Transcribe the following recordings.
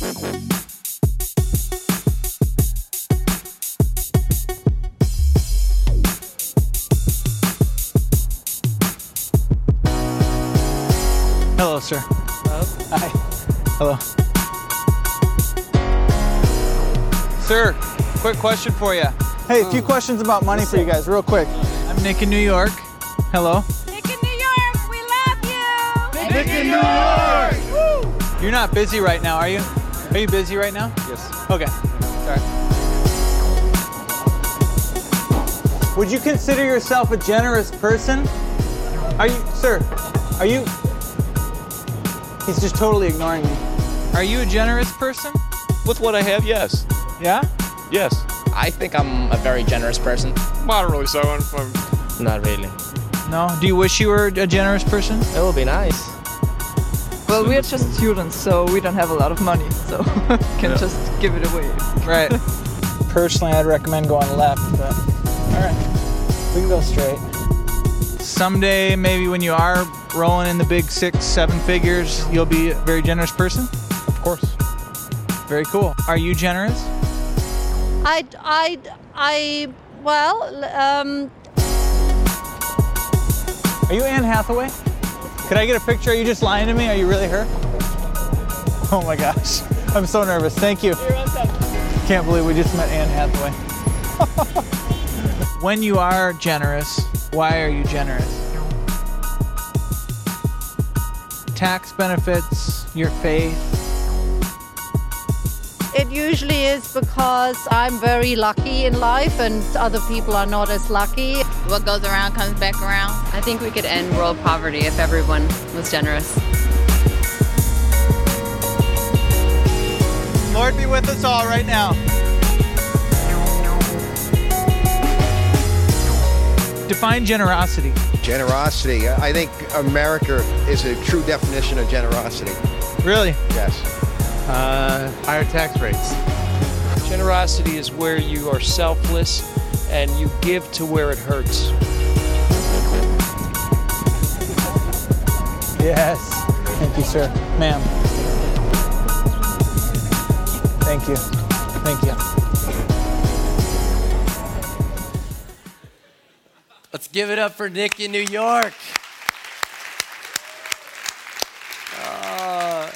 Hello, sir. Hello. Hi. Hello. Sir, quick question for you. Hey, a few oh. questions about money for you guys, real quick. I'm Nick in New York. Hello. Nick in New York, we love you. Nick in New York! You're not busy right now, are you? Are you busy right now? Yes. Okay. Sorry. Would you consider yourself a generous person? Are you, sir? Are you? He's just totally ignoring me. Are you a generous person? With what I have, yes. Yeah? Yes. I think I'm a very generous person. Moderately so. I'm, I'm- Not really. No. Do you wish you were a generous person? It would be nice. Well, we are just students, so we don't have a lot of money, so can just give it away. Right. Personally, I'd recommend going left, but all right, we can go straight. Someday, maybe when you are rolling in the big six, seven figures, you'll be a very generous person. of course. Very cool. Are you generous? I, I, I, well, um, Are you Anne Hathaway? Could I get a picture? Are you just lying to me? Are you really her? Oh my gosh, I'm so nervous. Thank you. Can't believe we just met Anne Hathaway. when you are generous, why are you generous? Tax benefits, your faith. It usually is because I'm very lucky in life and other people are not as lucky. What goes around comes back around. I think we could end world poverty if everyone was generous. Lord be with us all right now. Define generosity. Generosity. I think America is a true definition of generosity. Really? Yes. Uh, higher tax rates. Generosity is where you are selfless and you give to where it hurts. Yes. Thank you, sir. Ma'am. Thank you. Thank you. Let's give it up for Nick in New York. Uh,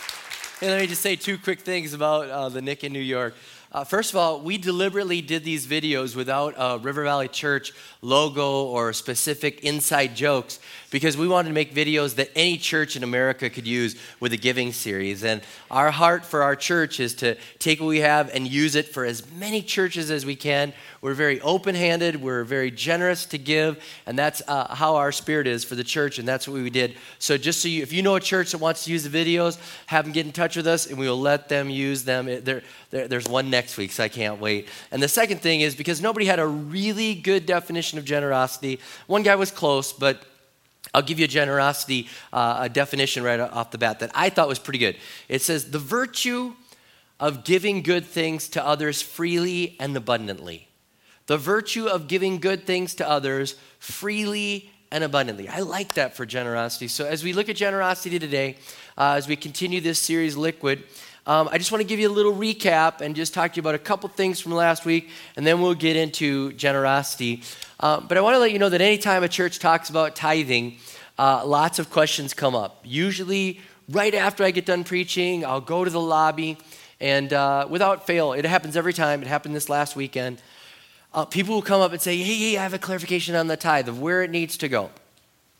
hey, let me just say two quick things about uh, the Nick in New York. Uh, first of all, we deliberately did these videos without a River Valley Church logo or specific inside jokes because we wanted to make videos that any church in America could use with a giving series. And our heart for our church is to take what we have and use it for as many churches as we can. We're very open handed, we're very generous to give, and that's uh, how our spirit is for the church, and that's what we did. So, just so you, if you know a church that wants to use the videos, have them get in touch with us, and we will let them use them. It- there- there- there's one next week, so I can't wait. And the second thing is because nobody had a really good definition of generosity, one guy was close, but I'll give you a generosity uh, a definition right off the bat that I thought was pretty good. It says, the virtue of giving good things to others freely and abundantly. The virtue of giving good things to others freely and abundantly. I like that for generosity. So, as we look at generosity today, uh, as we continue this series, Liquid, um, I just want to give you a little recap and just talk to you about a couple things from last week, and then we'll get into generosity. Um, but I want to let you know that anytime a church talks about tithing, uh, lots of questions come up. Usually, right after I get done preaching, I'll go to the lobby, and uh, without fail, it happens every time. It happened this last weekend. Uh, people will come up and say, hey, hey, I have a clarification on the tithe of where it needs to go.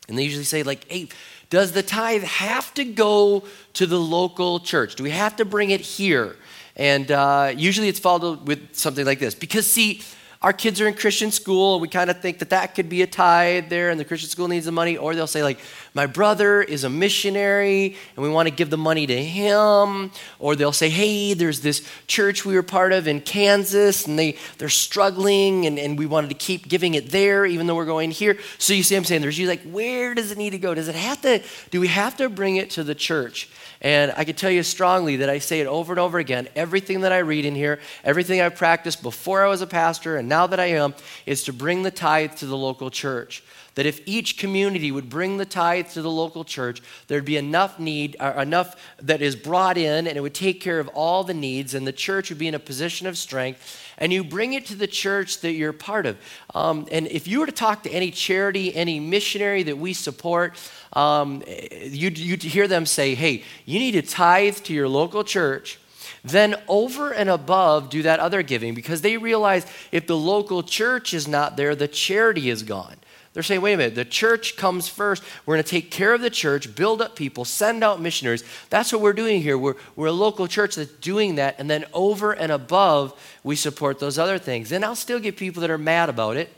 And they usually say, like, hey, does the tithe have to go to the local church? Do we have to bring it here? And uh, usually it's followed with something like this. Because, see, our kids are in Christian school, and we kind of think that that could be a tithe there, and the Christian school needs the money. Or they'll say, like, my brother is a missionary, and we want to give the money to him. Or they'll say, hey, there's this church we were part of in Kansas, and they, they're struggling, and, and we wanted to keep giving it there, even though we're going here. So you see, I'm saying, there's you like, where does it need to go? Does it have to, do we have to bring it to the church? And I can tell you strongly that I say it over and over again. Everything that I read in here, everything I've practiced before I was a pastor and now that I am, is to bring the tithe to the local church. That if each community would bring the tithe to the local church, there'd be enough need, or enough that is brought in, and it would take care of all the needs, and the church would be in a position of strength. And you bring it to the church that you're part of. Um, and if you were to talk to any charity, any missionary that we support, um, you'd, you'd hear them say, hey, you need to tithe to your local church then over and above do that other giving because they realize if the local church is not there, the charity is gone. They're saying, wait a minute, the church comes first. We're going to take care of the church, build up people, send out missionaries. That's what we're doing here. We're, we're a local church that's doing that. And then over and above, we support those other things. And I'll still get people that are mad about it.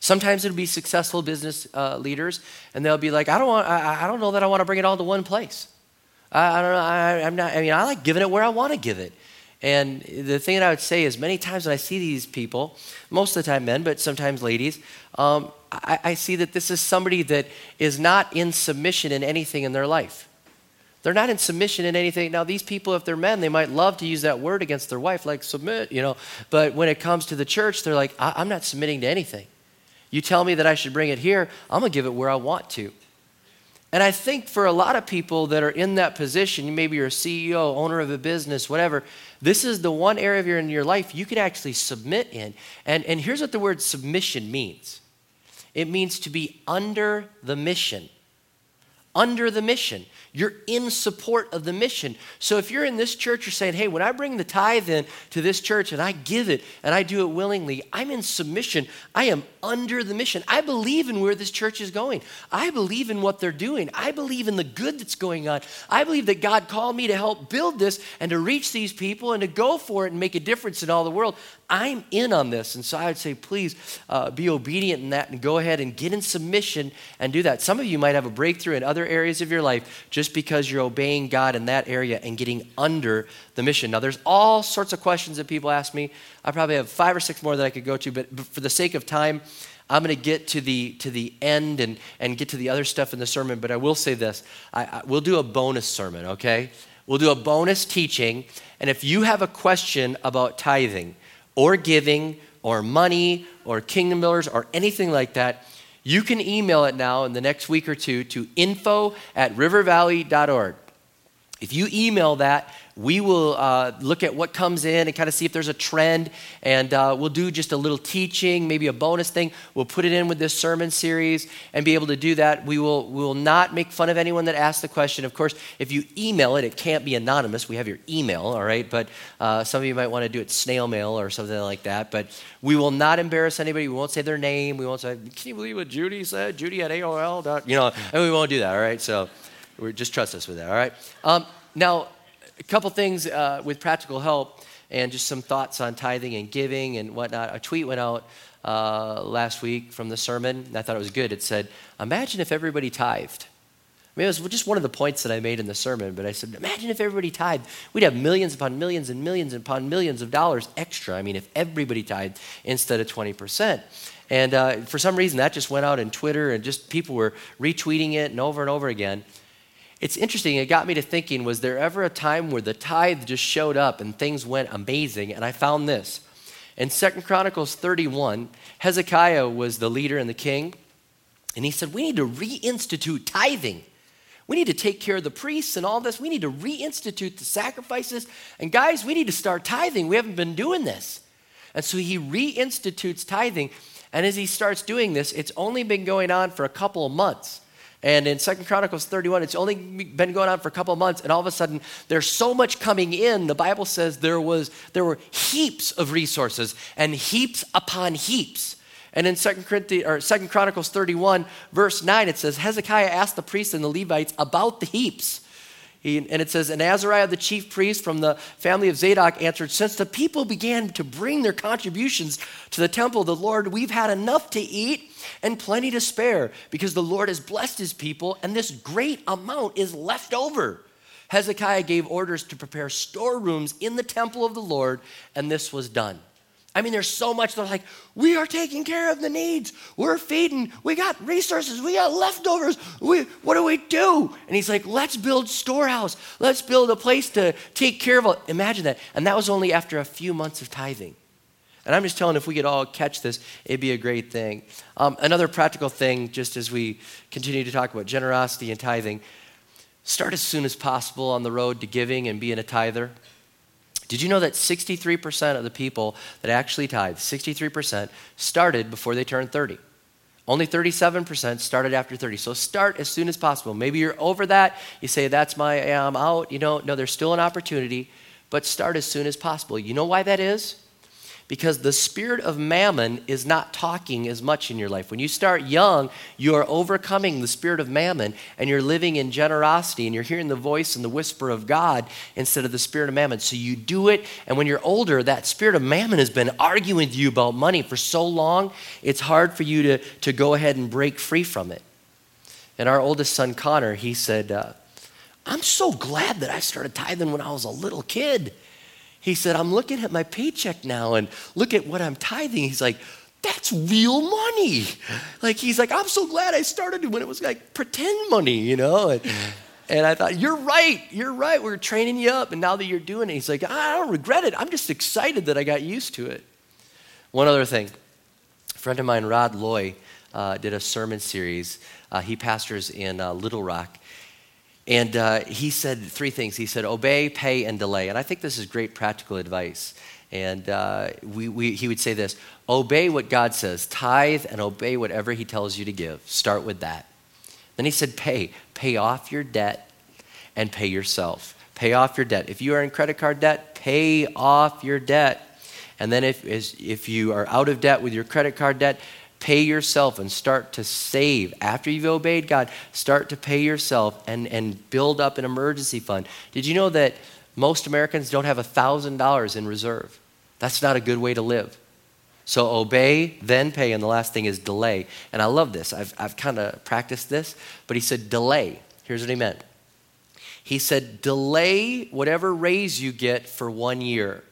Sometimes it'll be successful business uh, leaders, and they'll be like, I don't, want, I, I don't know that I want to bring it all to one place. I, I don't know. I, I'm not, I mean, I like giving it where I want to give it. And the thing that I would say is, many times when I see these people, most of the time men, but sometimes ladies, um, I, I see that this is somebody that is not in submission in anything in their life. They're not in submission in anything. Now, these people, if they're men, they might love to use that word against their wife, like submit, you know. But when it comes to the church, they're like, I- am not submitting to anything. You tell me that I should bring it here, I'm going to give it where I want to. And I think for a lot of people that are in that position, maybe you're a CEO, owner of a business, whatever, this is the one area of your, in your life you can actually submit in. And, and here's what the word submission means it means to be under the mission. Under the mission. You're in support of the mission. So if you're in this church, you're saying, hey, when I bring the tithe in to this church and I give it and I do it willingly, I'm in submission. I am under the mission. I believe in where this church is going. I believe in what they're doing. I believe in the good that's going on. I believe that God called me to help build this and to reach these people and to go for it and make a difference in all the world. I'm in on this. And so I would say, please uh, be obedient in that and go ahead and get in submission and do that. Some of you might have a breakthrough in other areas of your life just because you're obeying God in that area and getting under the mission. Now, there's all sorts of questions that people ask me. I probably have five or six more that I could go to, but for the sake of time, I'm going to get to the to the end and and get to the other stuff in the sermon. But I will say this: I, I, we'll do a bonus sermon. Okay, we'll do a bonus teaching. And if you have a question about tithing, or giving or money or kingdom builders or anything like that, you can email it now in the next week or two to info at rivervalley.org. If you email that, we will uh, look at what comes in and kind of see if there's a trend. And uh, we'll do just a little teaching, maybe a bonus thing. We'll put it in with this sermon series and be able to do that. We will, we will not make fun of anyone that asks the question. Of course, if you email it, it can't be anonymous. We have your email, all right? But uh, some of you might want to do it snail mail or something like that. But we will not embarrass anybody. We won't say their name. We won't say, can you believe what Judy said? Judy at AOL. You know, and we won't do that, all right? So just trust us with that, all right? Um, now, a couple things uh, with practical help and just some thoughts on tithing and giving and whatnot. A tweet went out uh, last week from the sermon, and I thought it was good. It said, Imagine if everybody tithed. I mean, it was just one of the points that I made in the sermon, but I said, Imagine if everybody tithed. We'd have millions upon millions and millions upon millions of dollars extra. I mean, if everybody tithed instead of 20%. And uh, for some reason, that just went out in Twitter, and just people were retweeting it and over and over again it's interesting. It got me to thinking was there ever a time where the tithe just showed up and things went amazing? And I found this. In Second Chronicles 31, Hezekiah was the leader and the king. And he said, We need to reinstitute tithing. We need to take care of the priests and all this. We need to reinstitute the sacrifices. And guys, we need to start tithing. We haven't been doing this. And so he reinstitutes tithing. And as he starts doing this, it's only been going on for a couple of months. And in Second Chronicles 31, it's only been going on for a couple months, and all of a sudden there's so much coming in. The Bible says there was there were heaps of resources and heaps upon heaps. And in Second or Second Chronicles 31, verse 9, it says Hezekiah asked the priests and the Levites about the heaps. He, and it says, And Azariah, the chief priest from the family of Zadok, answered, Since the people began to bring their contributions to the temple of the Lord, we've had enough to eat and plenty to spare, because the Lord has blessed his people, and this great amount is left over. Hezekiah gave orders to prepare storerooms in the temple of the Lord, and this was done. I mean, there's so much. They're like, we are taking care of the needs. We're feeding. We got resources. We got leftovers. We, what do we do? And he's like, let's build storehouse. Let's build a place to take care of it. Imagine that. And that was only after a few months of tithing. And I'm just telling if we could all catch this, it'd be a great thing. Um, another practical thing, just as we continue to talk about generosity and tithing, start as soon as possible on the road to giving and being a tither. Did you know that 63% of the people that actually tithe, 63%, started before they turned 30? Only 37% started after 30. So start as soon as possible. Maybe you're over that. You say, that's my, I'm out. You know, no, there's still an opportunity, but start as soon as possible. You know why that is? Because the spirit of mammon is not talking as much in your life. When you start young, you are overcoming the spirit of mammon and you're living in generosity and you're hearing the voice and the whisper of God instead of the spirit of mammon. So you do it, and when you're older, that spirit of mammon has been arguing with you about money for so long, it's hard for you to, to go ahead and break free from it. And our oldest son, Connor, he said, uh, I'm so glad that I started tithing when I was a little kid. He said, I'm looking at my paycheck now and look at what I'm tithing. He's like, that's real money. Like, he's like, I'm so glad I started it when it was like pretend money, you know? And, and I thought, you're right, you're right. We're training you up. And now that you're doing it, he's like, I don't regret it. I'm just excited that I got used to it. One other thing a friend of mine, Rod Loy, uh, did a sermon series. Uh, he pastors in uh, Little Rock. And uh, he said three things. He said, obey, pay, and delay. And I think this is great practical advice. And uh, we, we, he would say this obey what God says, tithe, and obey whatever he tells you to give. Start with that. Then he said, pay. Pay off your debt and pay yourself. Pay off your debt. If you are in credit card debt, pay off your debt. And then if, if you are out of debt with your credit card debt, pay yourself and start to save. After you've obeyed God, start to pay yourself and, and build up an emergency fund. Did you know that most Americans don't have $1,000 in reserve? That's not a good way to live. So obey, then pay, and the last thing is delay. And I love this. I've, I've kind of practiced this, but he said delay. Here's what he meant. He said, delay whatever raise you get for one year.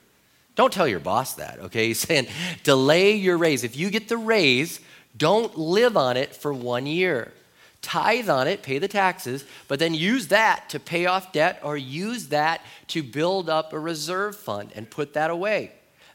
Don't tell your boss that, okay? He's saying delay your raise. If you get the raise, don't live on it for one year. Tithe on it, pay the taxes, but then use that to pay off debt or use that to build up a reserve fund and put that away.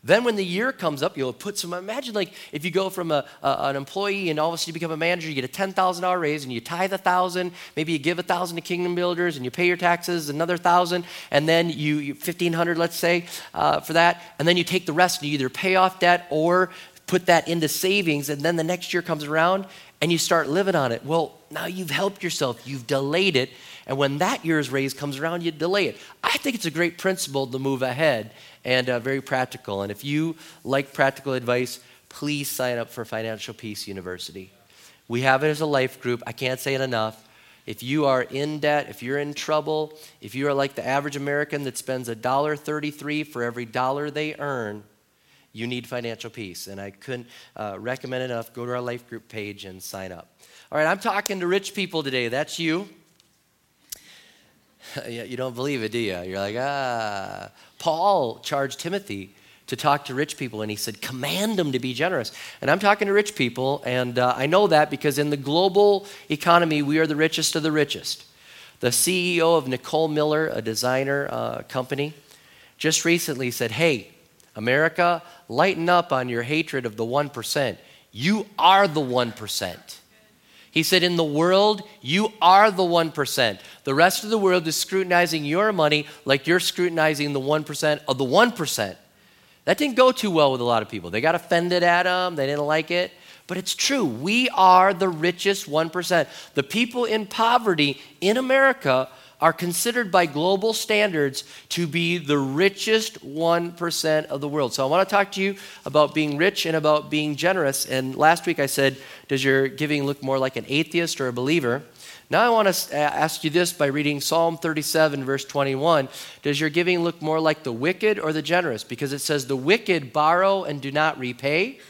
Then when the year comes up, you'll put some, imagine like if you go from a, a, an employee and all of a sudden you become a manager, you get a $10,000 raise and you tithe a thousand, maybe you give a thousand to Kingdom Builders and you pay your taxes, another thousand, and then you, you 1500 let's say, uh, for that, and then you take the rest and you either pay off debt or put that into savings, and then the next year comes around and you start living on it. Well, now you've helped yourself, you've delayed it, and when that year's raise comes around, you delay it. I think it's a great principle to move ahead and uh, very practical. And if you like practical advice, please sign up for Financial Peace University. We have it as a life group. I can't say it enough. If you are in debt, if you're in trouble, if you are like the average American that spends $1.33 for every dollar they earn, you need financial peace. And I couldn't uh, recommend enough. Go to our life group page and sign up. All right, I'm talking to rich people today. That's you. you don't believe it, do you? You're like, ah. Paul charged Timothy to talk to rich people, and he said, command them to be generous. And I'm talking to rich people, and uh, I know that because in the global economy, we are the richest of the richest. The CEO of Nicole Miller, a designer uh, company, just recently said, Hey, America, lighten up on your hatred of the 1%. You are the 1%. He said, In the world, you are the 1%. The rest of the world is scrutinizing your money like you're scrutinizing the 1% of the 1%. That didn't go too well with a lot of people. They got offended at him, they didn't like it. But it's true. We are the richest 1%. The people in poverty in America are considered by global standards to be the richest 1% of the world. So I want to talk to you about being rich and about being generous. And last week I said, Does your giving look more like an atheist or a believer? Now I want to ask you this by reading Psalm 37, verse 21. Does your giving look more like the wicked or the generous? Because it says, The wicked borrow and do not repay,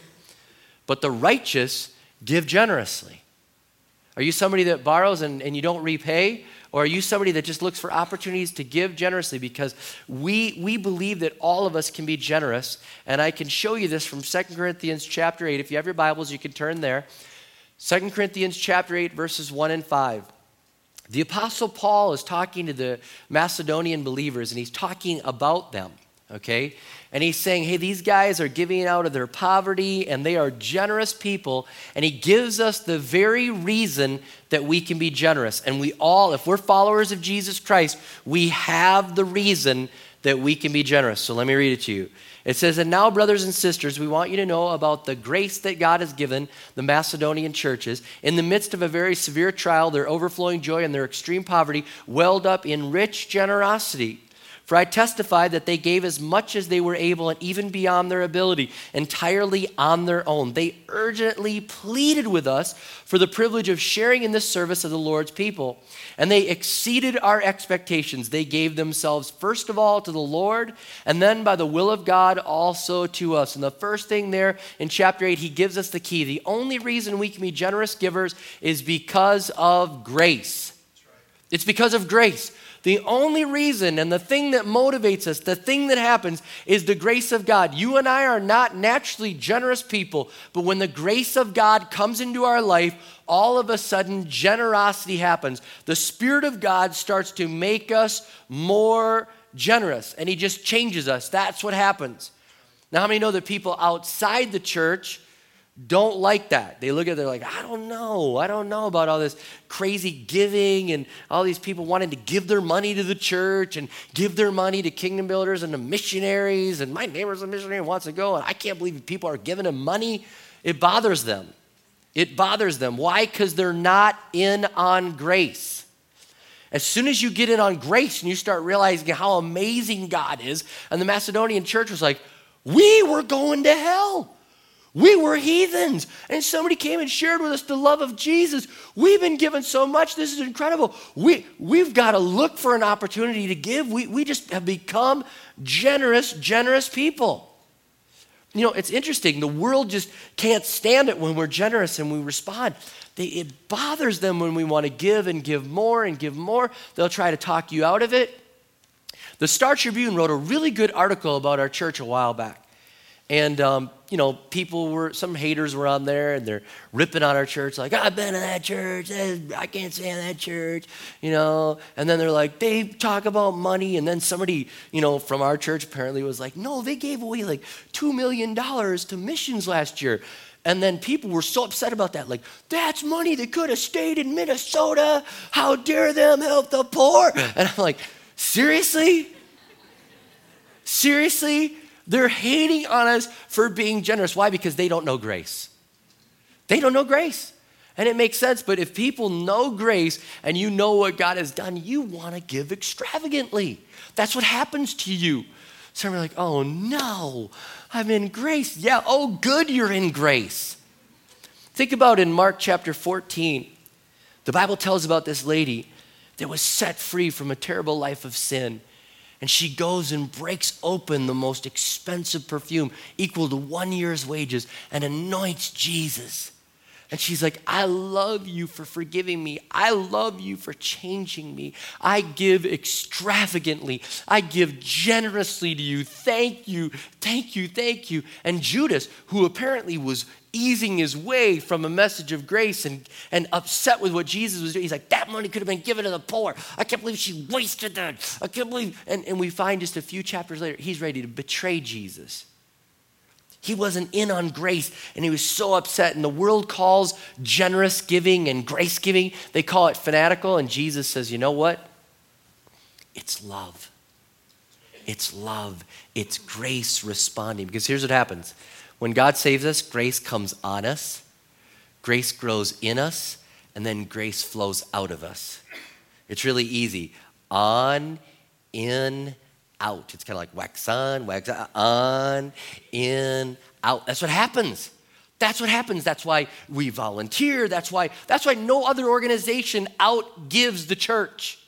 but the righteous give generously. Are you somebody that borrows and, and you don't repay? Or are you somebody that just looks for opportunities to give generously? Because we, we believe that all of us can be generous. And I can show you this from Second Corinthians chapter 8. If you have your Bibles, you can turn there. Second Corinthians chapter 8, verses 1 and 5. The Apostle Paul is talking to the Macedonian believers, and he's talking about them. Okay? And he's saying, hey, these guys are giving out of their poverty and they are generous people. And he gives us the very reason that we can be generous. And we all, if we're followers of Jesus Christ, we have the reason that we can be generous. So let me read it to you. It says, And now, brothers and sisters, we want you to know about the grace that God has given the Macedonian churches. In the midst of a very severe trial, their overflowing joy and their extreme poverty welled up in rich generosity. For I testify that they gave as much as they were able and even beyond their ability, entirely on their own. They urgently pleaded with us for the privilege of sharing in this service of the Lord's people. And they exceeded our expectations. They gave themselves, first of all, to the Lord, and then by the will of God, also to us. And the first thing there in chapter 8, he gives us the key. The only reason we can be generous givers is because of grace. It's because of grace. The only reason and the thing that motivates us, the thing that happens, is the grace of God. You and I are not naturally generous people, but when the grace of God comes into our life, all of a sudden generosity happens. The Spirit of God starts to make us more generous, and He just changes us. That's what happens. Now, how many know that people outside the church don't like that. They look at it, they're like, I don't know. I don't know about all this crazy giving and all these people wanting to give their money to the church and give their money to kingdom builders and to missionaries. And my neighbor's a missionary and wants to go, and I can't believe people are giving him money. It bothers them. It bothers them. Why? Because they're not in on grace. As soon as you get in on grace and you start realizing how amazing God is, and the Macedonian church was like, we were going to hell. We were heathens, and somebody came and shared with us the love of Jesus. We've been given so much. This is incredible. We, we've got to look for an opportunity to give. We, we just have become generous, generous people. You know, it's interesting. The world just can't stand it when we're generous and we respond. They, it bothers them when we want to give and give more and give more. They'll try to talk you out of it. The Star Tribune wrote a really good article about our church a while back. And, um, you know, people were, some haters were on there and they're ripping on our church, like, I've been in that church, I can't stand that church, you know. And then they're like, they talk about money. And then somebody, you know, from our church apparently was like, no, they gave away like $2 million to missions last year. And then people were so upset about that. Like, that's money that could have stayed in Minnesota. How dare them help the poor? And I'm like, seriously? Seriously? They're hating on us for being generous. Why? Because they don't know grace. They don't know grace. And it makes sense, but if people know grace and you know what God has done, you want to give extravagantly. That's what happens to you. So we're like, oh no, I'm in grace. Yeah, oh good, you're in grace. Think about in Mark chapter 14, the Bible tells about this lady that was set free from a terrible life of sin. And she goes and breaks open the most expensive perfume, equal to one year's wages, and anoints Jesus. And she's like, I love you for forgiving me. I love you for changing me. I give extravagantly. I give generously to you. Thank you, thank you, thank you. And Judas, who apparently was easing his way from a message of grace and, and upset with what Jesus was doing. He's like, that money could have been given to the poor. I can't believe she wasted that. I can't believe. And, and we find just a few chapters later, he's ready to betray Jesus. He wasn't in on grace and he was so upset. And the world calls generous giving and grace giving, they call it fanatical. And Jesus says, you know what? It's love. It's love. It's grace responding. Because here's what happens when God saves us, grace comes on us, grace grows in us, and then grace flows out of us. It's really easy. On, in, out. It's kind of like wax on, wax on, in, out. That's what happens. That's what happens. That's why we volunteer. That's why, that's why no other organization outgives the church.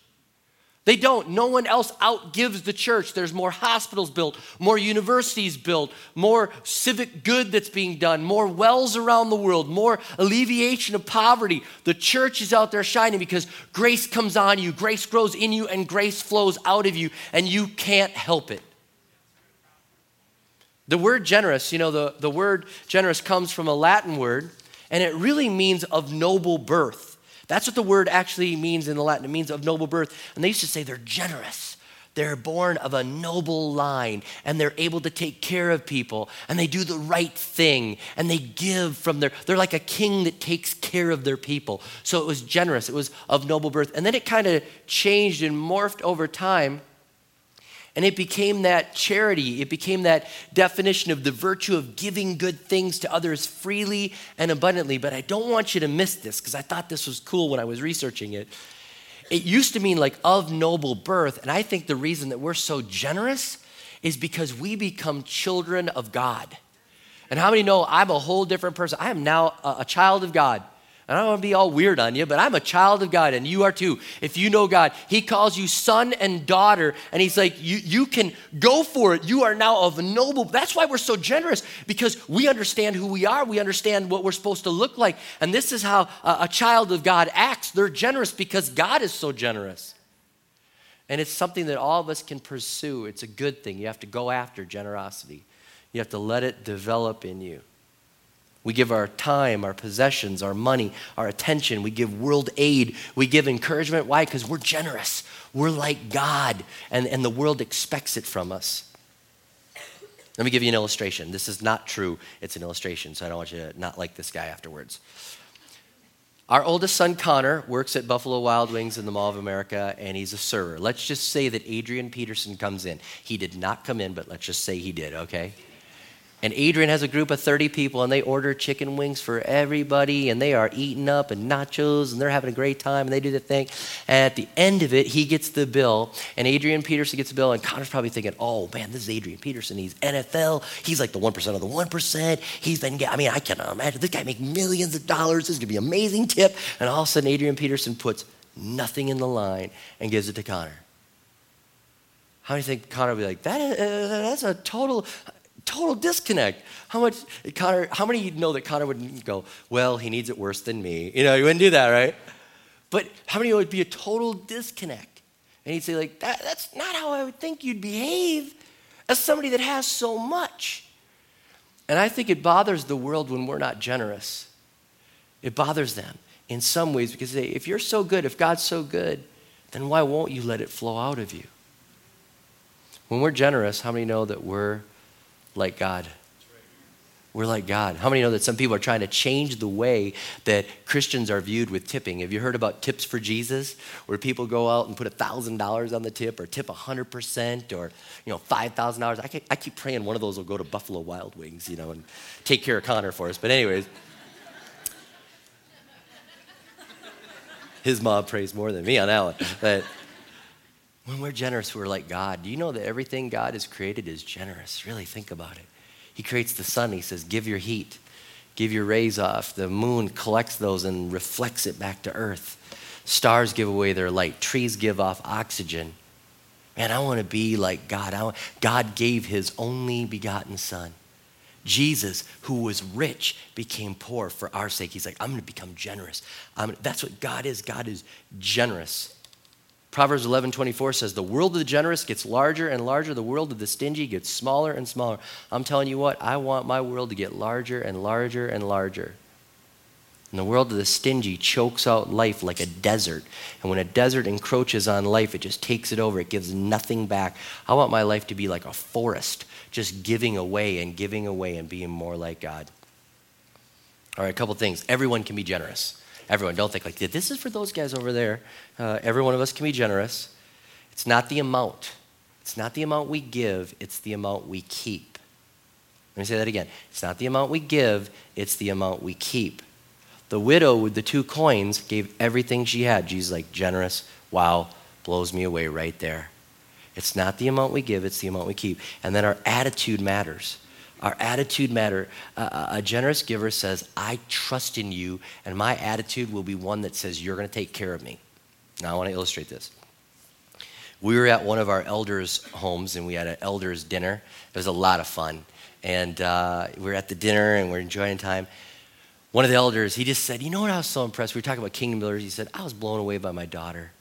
They don't. No one else outgives the church. There's more hospitals built, more universities built, more civic good that's being done, more wells around the world, more alleviation of poverty. The church is out there shining because grace comes on you, grace grows in you, and grace flows out of you, and you can't help it. The word generous, you know, the, the word generous comes from a Latin word, and it really means of noble birth. That's what the word actually means in the Latin. It means of noble birth. And they used to say they're generous. They're born of a noble line and they're able to take care of people and they do the right thing and they give from their, they're like a king that takes care of their people. So it was generous, it was of noble birth. And then it kind of changed and morphed over time. And it became that charity. It became that definition of the virtue of giving good things to others freely and abundantly. But I don't want you to miss this because I thought this was cool when I was researching it. It used to mean like of noble birth. And I think the reason that we're so generous is because we become children of God. And how many know I'm a whole different person? I am now a, a child of God. I don't want to be all weird on you, but I'm a child of God, and you are too. If you know God, He calls you son and daughter, and He's like, you, you can go for it. You are now of noble. That's why we're so generous, because we understand who we are. We understand what we're supposed to look like. And this is how a, a child of God acts. They're generous because God is so generous. And it's something that all of us can pursue. It's a good thing. You have to go after generosity, you have to let it develop in you. We give our time, our possessions, our money, our attention. We give world aid. We give encouragement. Why? Because we're generous. We're like God, and, and the world expects it from us. Let me give you an illustration. This is not true, it's an illustration, so I don't want you to not like this guy afterwards. Our oldest son, Connor, works at Buffalo Wild Wings in the Mall of America, and he's a server. Let's just say that Adrian Peterson comes in. He did not come in, but let's just say he did, okay? And Adrian has a group of 30 people, and they order chicken wings for everybody, and they are eating up and nachos, and they're having a great time, and they do the thing. And at the end of it, he gets the bill, and Adrian Peterson gets the bill, and Connor's probably thinking, oh man, this is Adrian Peterson. He's NFL. He's like the 1% of the 1%. He's been, I mean, I cannot imagine. This guy makes millions of dollars. This is going to be an amazing tip. And all of a sudden, Adrian Peterson puts nothing in the line and gives it to Connor. How do you think Connor would be like, that is, uh, that's a total, total disconnect. How much Connor, how many you'd know that Connor wouldn't go, well, he needs it worse than me? You know, he wouldn't do that, right? But how many would be a total disconnect? And he'd say, like, that, that's not how I would think you'd behave as somebody that has so much. And I think it bothers the world when we're not generous. It bothers them in some ways because they, if you're so good, if God's so good, then why won't you let it flow out of you? When we're generous, how many know that we're like God. We're like God. How many know that some people are trying to change the way that Christians are viewed with tipping? Have you heard about tips for Jesus, where people go out and put $1,000 on the tip or tip 100% or, you know, $5,000? I, I keep praying one of those will go to Buffalo Wild Wings, you know, and take care of Connor for us. But anyways, his mom prays more than me on that one. But when we're generous, we're like God. Do you know that everything God has created is generous? Really think about it. He creates the sun, He says, give your heat, give your rays off. The moon collects those and reflects it back to earth. Stars give away their light, trees give off oxygen. Man, I want to be like God. Want, God gave His only begotten Son. Jesus, who was rich, became poor for our sake. He's like, I'm going to become generous. I'm, that's what God is. God is generous. Proverbs 11 24 says, The world of the generous gets larger and larger, the world of the stingy gets smaller and smaller. I'm telling you what, I want my world to get larger and larger and larger. And the world of the stingy chokes out life like a desert. And when a desert encroaches on life, it just takes it over. It gives nothing back. I want my life to be like a forest, just giving away and giving away and being more like God. All right, a couple things. Everyone can be generous. Everyone, don't think like, this is for those guys over there. Uh, every one of us can be generous. It's not the amount. It's not the amount we give, it's the amount we keep. Let me say that again. It's not the amount we give, it's the amount we keep. The widow with the two coins gave everything she had. Jesus like, generous, wow, blows me away right there. It's not the amount we give, it's the amount we keep. And then our attitude matters. Our attitude matter. Uh, a generous giver says, I trust in you, and my attitude will be one that says, You're going to take care of me. Now, I want to illustrate this. We were at one of our elders' homes, and we had an elders' dinner. It was a lot of fun. And uh, we were at the dinner, and we we're enjoying time. One of the elders, he just said, You know what I was so impressed? We were talking about kingdom builders. He said, I was blown away by my daughter.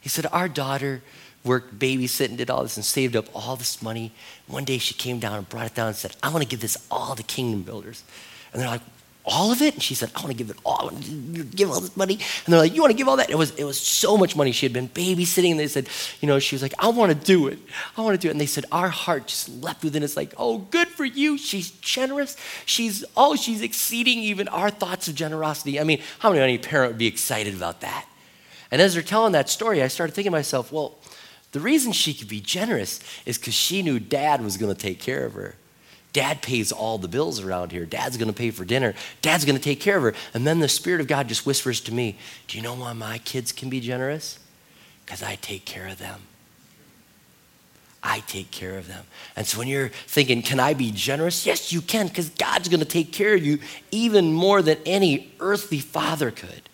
He said, Our daughter worked babysitting, did all this, and saved up all this money. One day she came down and brought it down and said, I want to give this all to kingdom builders. And they're like, all of it? And she said, I want to give it all. I want to give all this money. And they're like, you want to give all that? It was, it was so much money. She had been babysitting. And they said, you know, she was like, I want to do it. I want to do it. And they said, our heart just leapt within us like, oh, good for you. She's generous. She's, oh, she's exceeding even our thoughts of generosity. I mean, how many any parent would be excited about that? And as they're telling that story, I started thinking to myself, well, the reason she could be generous is because she knew dad was going to take care of her. Dad pays all the bills around here. Dad's going to pay for dinner. Dad's going to take care of her. And then the Spirit of God just whispers to me, Do you know why my kids can be generous? Because I take care of them. I take care of them. And so when you're thinking, Can I be generous? Yes, you can, because God's going to take care of you even more than any earthly father could.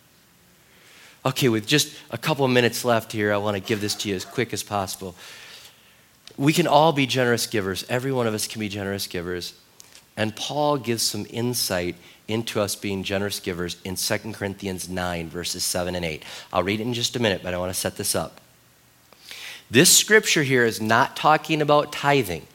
Okay, with just a couple of minutes left here, I want to give this to you as quick as possible. We can all be generous givers. Every one of us can be generous givers. And Paul gives some insight into us being generous givers in 2 Corinthians 9, verses 7 and 8. I'll read it in just a minute, but I want to set this up. This scripture here is not talking about tithing.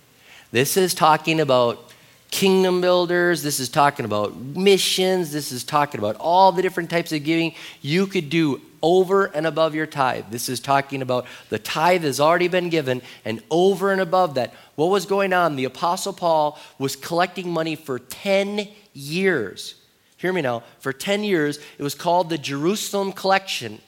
This is talking about kingdom builders. This is talking about missions. This is talking about all the different types of giving you could do over and above your tithe. This is talking about the tithe has already been given, and over and above that, what was going on? The Apostle Paul was collecting money for 10 years. Hear me now. For 10 years, it was called the Jerusalem Collection.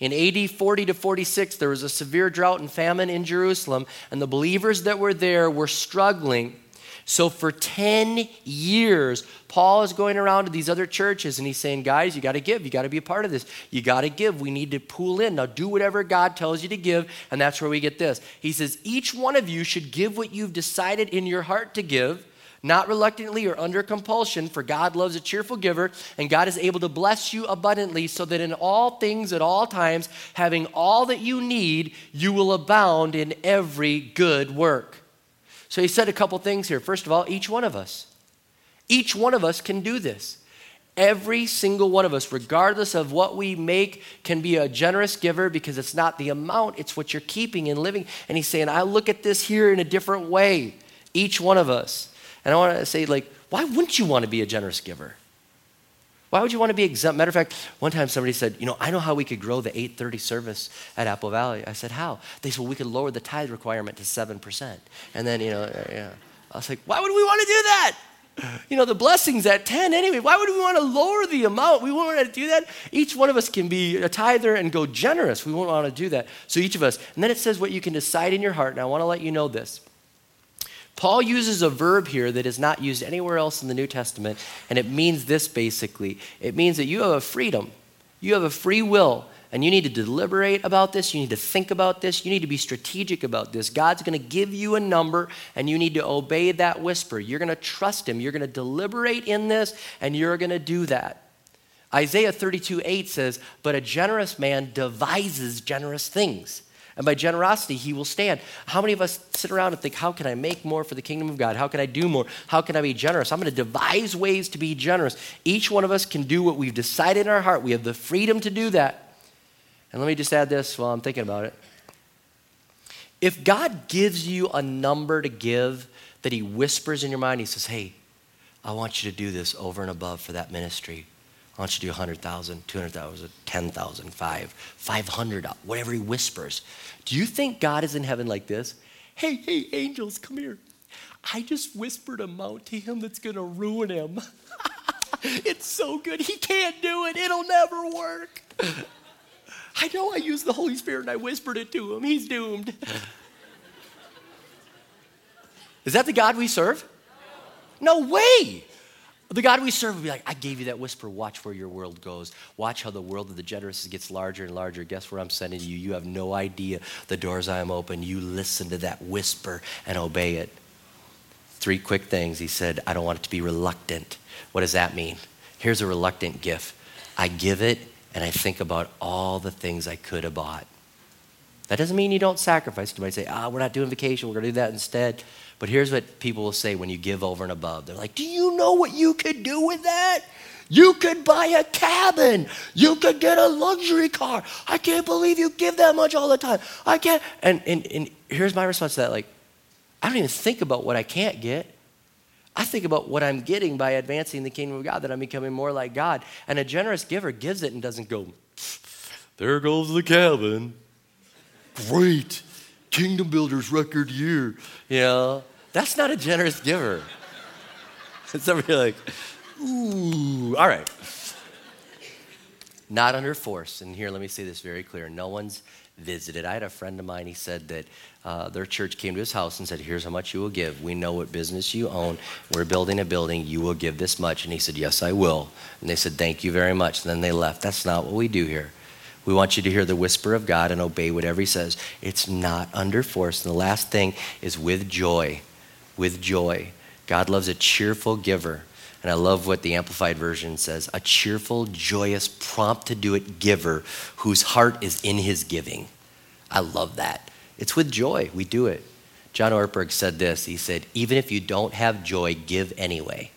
In AD 40 to 46, there was a severe drought and famine in Jerusalem, and the believers that were there were struggling so for 10 years, Paul is going around to these other churches and he's saying, guys, you got to give. You got to be a part of this. You got to give. We need to pool in. Now do whatever God tells you to give. And that's where we get this. He says, each one of you should give what you've decided in your heart to give not reluctantly or under compulsion, for God loves a cheerful giver, and God is able to bless you abundantly, so that in all things at all times, having all that you need, you will abound in every good work. So he said a couple things here. First of all, each one of us, each one of us can do this. Every single one of us, regardless of what we make, can be a generous giver because it's not the amount, it's what you're keeping and living. And he's saying, I look at this here in a different way. Each one of us. And I want to say, like, why wouldn't you want to be a generous giver? Why would you want to be exempt? Matter of fact, one time somebody said, you know, I know how we could grow the 830 service at Apple Valley. I said, how? They said, well, we could lower the tithe requirement to 7%. And then, you know, uh, yeah. I was like, why would we want to do that? You know, the blessing's at 10 anyway. Why would we want to lower the amount? We won't want to do that. Each one of us can be a tither and go generous. We won't want to do that. So each of us. And then it says what you can decide in your heart. And I want to let you know this. Paul uses a verb here that is not used anywhere else in the New Testament, and it means this basically it means that you have a freedom, you have a free will, and you need to deliberate about this, you need to think about this, you need to be strategic about this. God's going to give you a number, and you need to obey that whisper. You're going to trust Him, you're going to deliberate in this, and you're going to do that. Isaiah 32 8 says, But a generous man devises generous things. And by generosity, he will stand. How many of us sit around and think, how can I make more for the kingdom of God? How can I do more? How can I be generous? I'm going to devise ways to be generous. Each one of us can do what we've decided in our heart. We have the freedom to do that. And let me just add this while I'm thinking about it. If God gives you a number to give that he whispers in your mind, he says, hey, I want you to do this over and above for that ministry. I want you to do 100,000, 200,000, 10,000, 5, 500, whatever he whispers. Do you think God is in heaven like this? Hey, hey, angels, come here. I just whispered a mount to him that's going to ruin him. it's so good. He can't do it. It'll never work. I know I used the Holy Spirit and I whispered it to him. He's doomed. Is that the God we serve? No way. The God we serve will be like, I gave you that whisper. Watch where your world goes. Watch how the world of the generous gets larger and larger. Guess where I'm sending you? You have no idea the doors I am open. You listen to that whisper and obey it. Three quick things. He said, I don't want it to be reluctant. What does that mean? Here's a reluctant gift I give it and I think about all the things I could have bought. That doesn't mean you don't sacrifice. You might say, ah, we're not doing vacation. We're going to do that instead. But here's what people will say when you give over and above. They're like, Do you know what you could do with that? You could buy a cabin. You could get a luxury car. I can't believe you give that much all the time. I can't. And, and, and here's my response to that like, I don't even think about what I can't get. I think about what I'm getting by advancing the kingdom of God, that I'm becoming more like God. And a generous giver gives it and doesn't go, there goes the cabin. Great. Kingdom Builders record year. You know, that's not a generous giver. And somebody like, ooh, all right. Not under force. And here, let me say this very clear. No one's visited. I had a friend of mine, he said that uh, their church came to his house and said, Here's how much you will give. We know what business you own. We're building a building. You will give this much. And he said, Yes, I will. And they said, Thank you very much. And then they left. That's not what we do here. We want you to hear the whisper of God and obey whatever He says. It's not under force. And the last thing is with joy. With joy. God loves a cheerful giver. And I love what the Amplified Version says a cheerful, joyous, prompt to do it giver whose heart is in his giving. I love that. It's with joy we do it. John Ortberg said this He said, Even if you don't have joy, give anyway.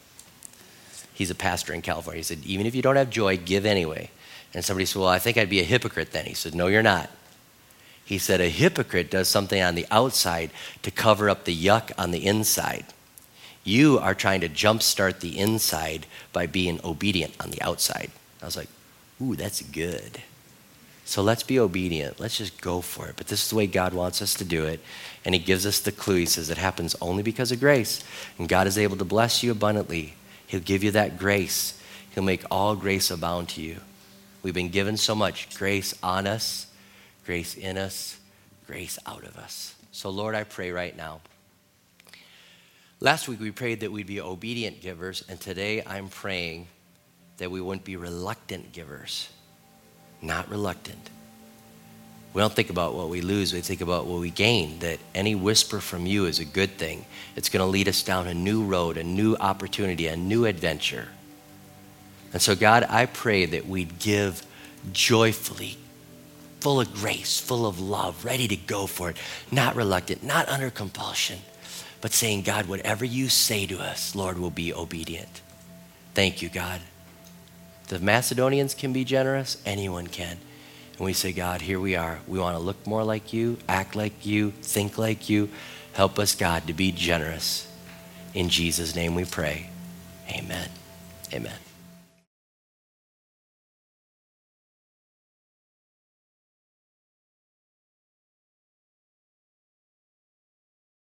He's a pastor in California. He said, Even if you don't have joy, give anyway. And somebody said, Well, I think I'd be a hypocrite then. He said, No, you're not. He said, A hypocrite does something on the outside to cover up the yuck on the inside. You are trying to jumpstart the inside by being obedient on the outside. I was like, Ooh, that's good. So let's be obedient. Let's just go for it. But this is the way God wants us to do it. And He gives us the clue. He says it happens only because of grace. And God is able to bless you abundantly. He'll give you that grace. He'll make all grace abound to you. We've been given so much grace on us, grace in us, grace out of us. So, Lord, I pray right now. Last week we prayed that we'd be obedient givers, and today I'm praying that we wouldn't be reluctant givers. Not reluctant. We don't think about what we lose, we think about what we gain. That any whisper from you is a good thing. It's going to lead us down a new road, a new opportunity, a new adventure. And so, God, I pray that we'd give joyfully, full of grace, full of love, ready to go for it, not reluctant, not under compulsion, but saying, God, whatever you say to us, Lord, will be obedient. Thank you, God. The Macedonians can be generous, anyone can. And we say, God, here we are. We want to look more like you, act like you, think like you. Help us, God, to be generous. In Jesus' name we pray. Amen. Amen.